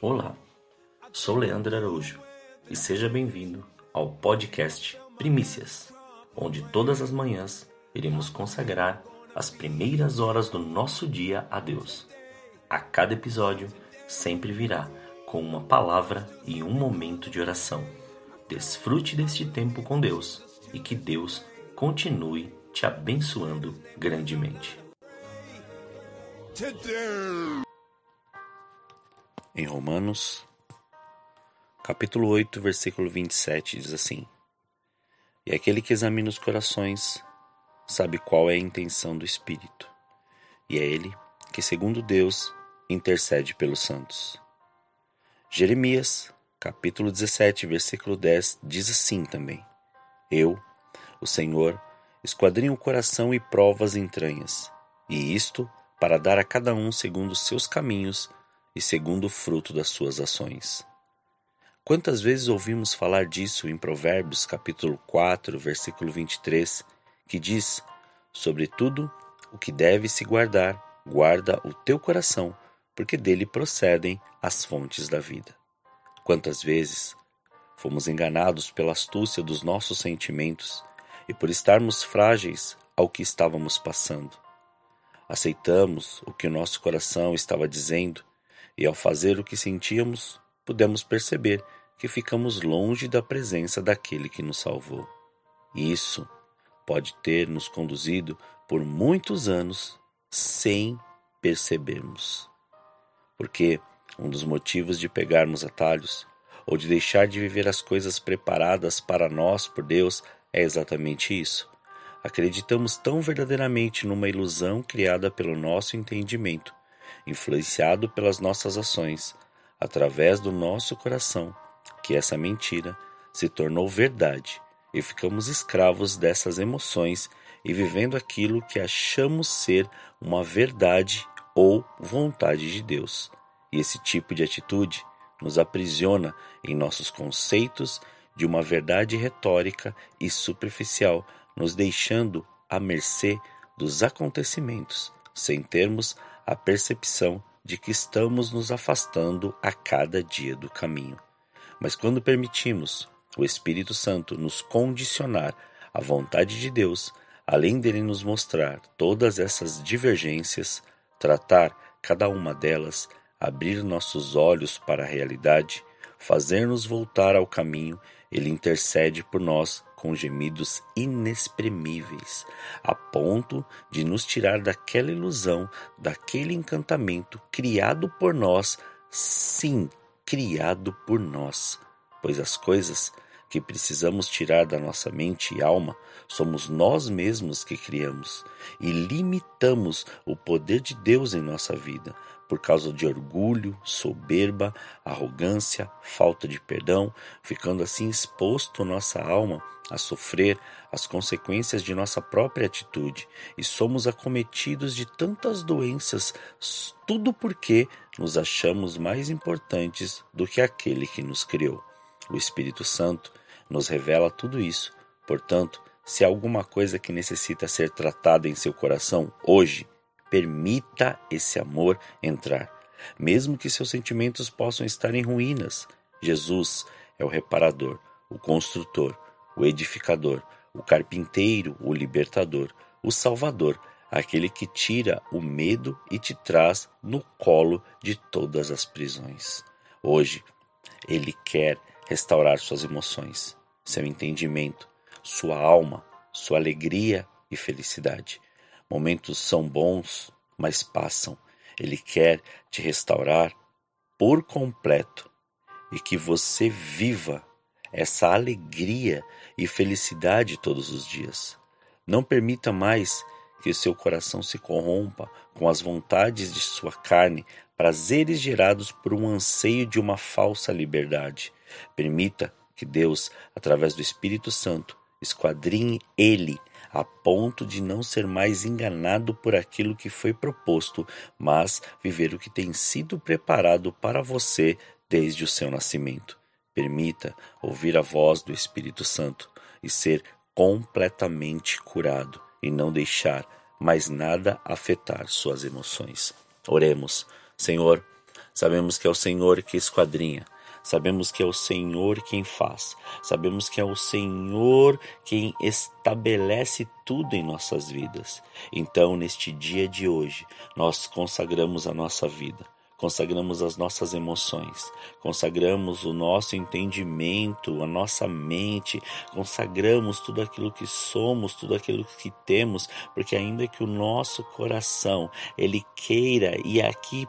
Olá, sou Leandro Araújo e seja bem-vindo ao podcast Primícias, onde todas as manhãs iremos consagrar as primeiras horas do nosso dia a Deus. A cada episódio sempre virá com uma palavra e um momento de oração. Desfrute deste tempo com Deus e que Deus continue te abençoando grandemente. Em Romanos, capítulo 8, versículo 27, diz assim: E aquele que examina os corações sabe qual é a intenção do Espírito, e é ele que, segundo Deus, intercede pelos santos. Jeremias, capítulo 17, versículo 10, diz assim também: Eu, o Senhor, esquadrinho o coração e provo as entranhas, e isto para dar a cada um segundo os seus caminhos e segundo o fruto das suas ações. Quantas vezes ouvimos falar disso em Provérbios, capítulo 4, versículo 23, que diz: Sobre tudo o que deve se guardar, guarda o teu coração, porque dele procedem as fontes da vida. Quantas vezes fomos enganados pela astúcia dos nossos sentimentos e por estarmos frágeis ao que estávamos passando. Aceitamos o que o nosso coração estava dizendo e, ao fazer o que sentíamos, pudemos perceber que ficamos longe da presença daquele que nos salvou. Isso pode ter nos conduzido por muitos anos sem percebermos. Porque um dos motivos de pegarmos atalhos ou de deixar de viver as coisas preparadas para nós por Deus é exatamente isso. Acreditamos tão verdadeiramente numa ilusão criada pelo nosso entendimento, influenciado pelas nossas ações, através do nosso coração, que essa mentira se tornou verdade e ficamos escravos dessas emoções e vivendo aquilo que achamos ser uma verdade ou vontade de Deus. E esse tipo de atitude nos aprisiona em nossos conceitos de uma verdade retórica e superficial, nos deixando à mercê dos acontecimentos, sem termos a percepção de que estamos nos afastando a cada dia do caminho. Mas quando permitimos o Espírito Santo nos condicionar à vontade de Deus, além dele nos mostrar todas essas divergências, tratar cada uma delas, abrir nossos olhos para a realidade, fazer-nos voltar ao caminho ele intercede por nós com gemidos inexprimíveis, a ponto de nos tirar daquela ilusão, daquele encantamento criado por nós, sim, criado por nós, pois as coisas que precisamos tirar da nossa mente e alma somos nós mesmos que criamos e limitamos o poder de Deus em nossa vida, por causa de orgulho, soberba, arrogância, falta de perdão, ficando assim exposto nossa alma a sofrer as consequências de nossa própria atitude e somos acometidos de tantas doenças, tudo porque nos achamos mais importantes do que aquele que nos criou. O Espírito Santo nos revela tudo isso. Portanto, se há alguma coisa que necessita ser tratada em seu coração hoje, Permita esse amor entrar, mesmo que seus sentimentos possam estar em ruínas. Jesus é o reparador, o construtor, o edificador, o carpinteiro, o libertador, o salvador, aquele que tira o medo e te traz no colo de todas as prisões. Hoje, ele quer restaurar suas emoções, seu entendimento, sua alma, sua alegria e felicidade. Momentos são bons, mas passam. Ele quer te restaurar por completo e que você viva essa alegria e felicidade todos os dias. Não permita mais que seu coração se corrompa com as vontades de sua carne, prazeres gerados por um anseio de uma falsa liberdade. Permita que Deus, através do Espírito Santo, esquadrinhe ele a ponto de não ser mais enganado por aquilo que foi proposto, mas viver o que tem sido preparado para você desde o seu nascimento. Permita ouvir a voz do Espírito Santo e ser completamente curado e não deixar mais nada afetar suas emoções. Oremos, Senhor. Sabemos que é o Senhor que esquadrinha. Sabemos que é o Senhor quem faz. Sabemos que é o Senhor quem estabelece tudo em nossas vidas. Então, neste dia de hoje, nós consagramos a nossa vida consagramos as nossas emoções, consagramos o nosso entendimento, a nossa mente, consagramos tudo aquilo que somos, tudo aquilo que temos, porque ainda que o nosso coração ele queira e aqui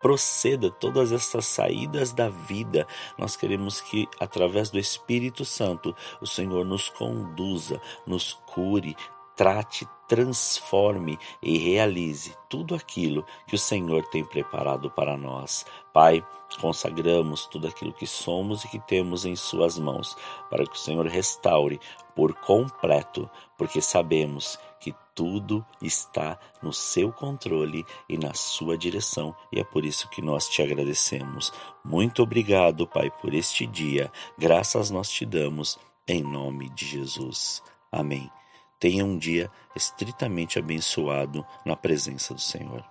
proceda todas essas saídas da vida. Nós queremos que, através do Espírito Santo, o Senhor nos conduza, nos cure, trate, transforme e realize tudo aquilo que o Senhor tem preparado para nós. Pai, consagramos tudo aquilo que somos e que temos em Suas mãos, para que o Senhor restaure por completo, porque sabemos que tudo está no seu controle e na sua direção, e é por isso que nós te agradecemos. Muito obrigado, Pai, por este dia. Graças nós te damos em nome de Jesus. Amém. Tenha um dia estritamente abençoado na presença do Senhor.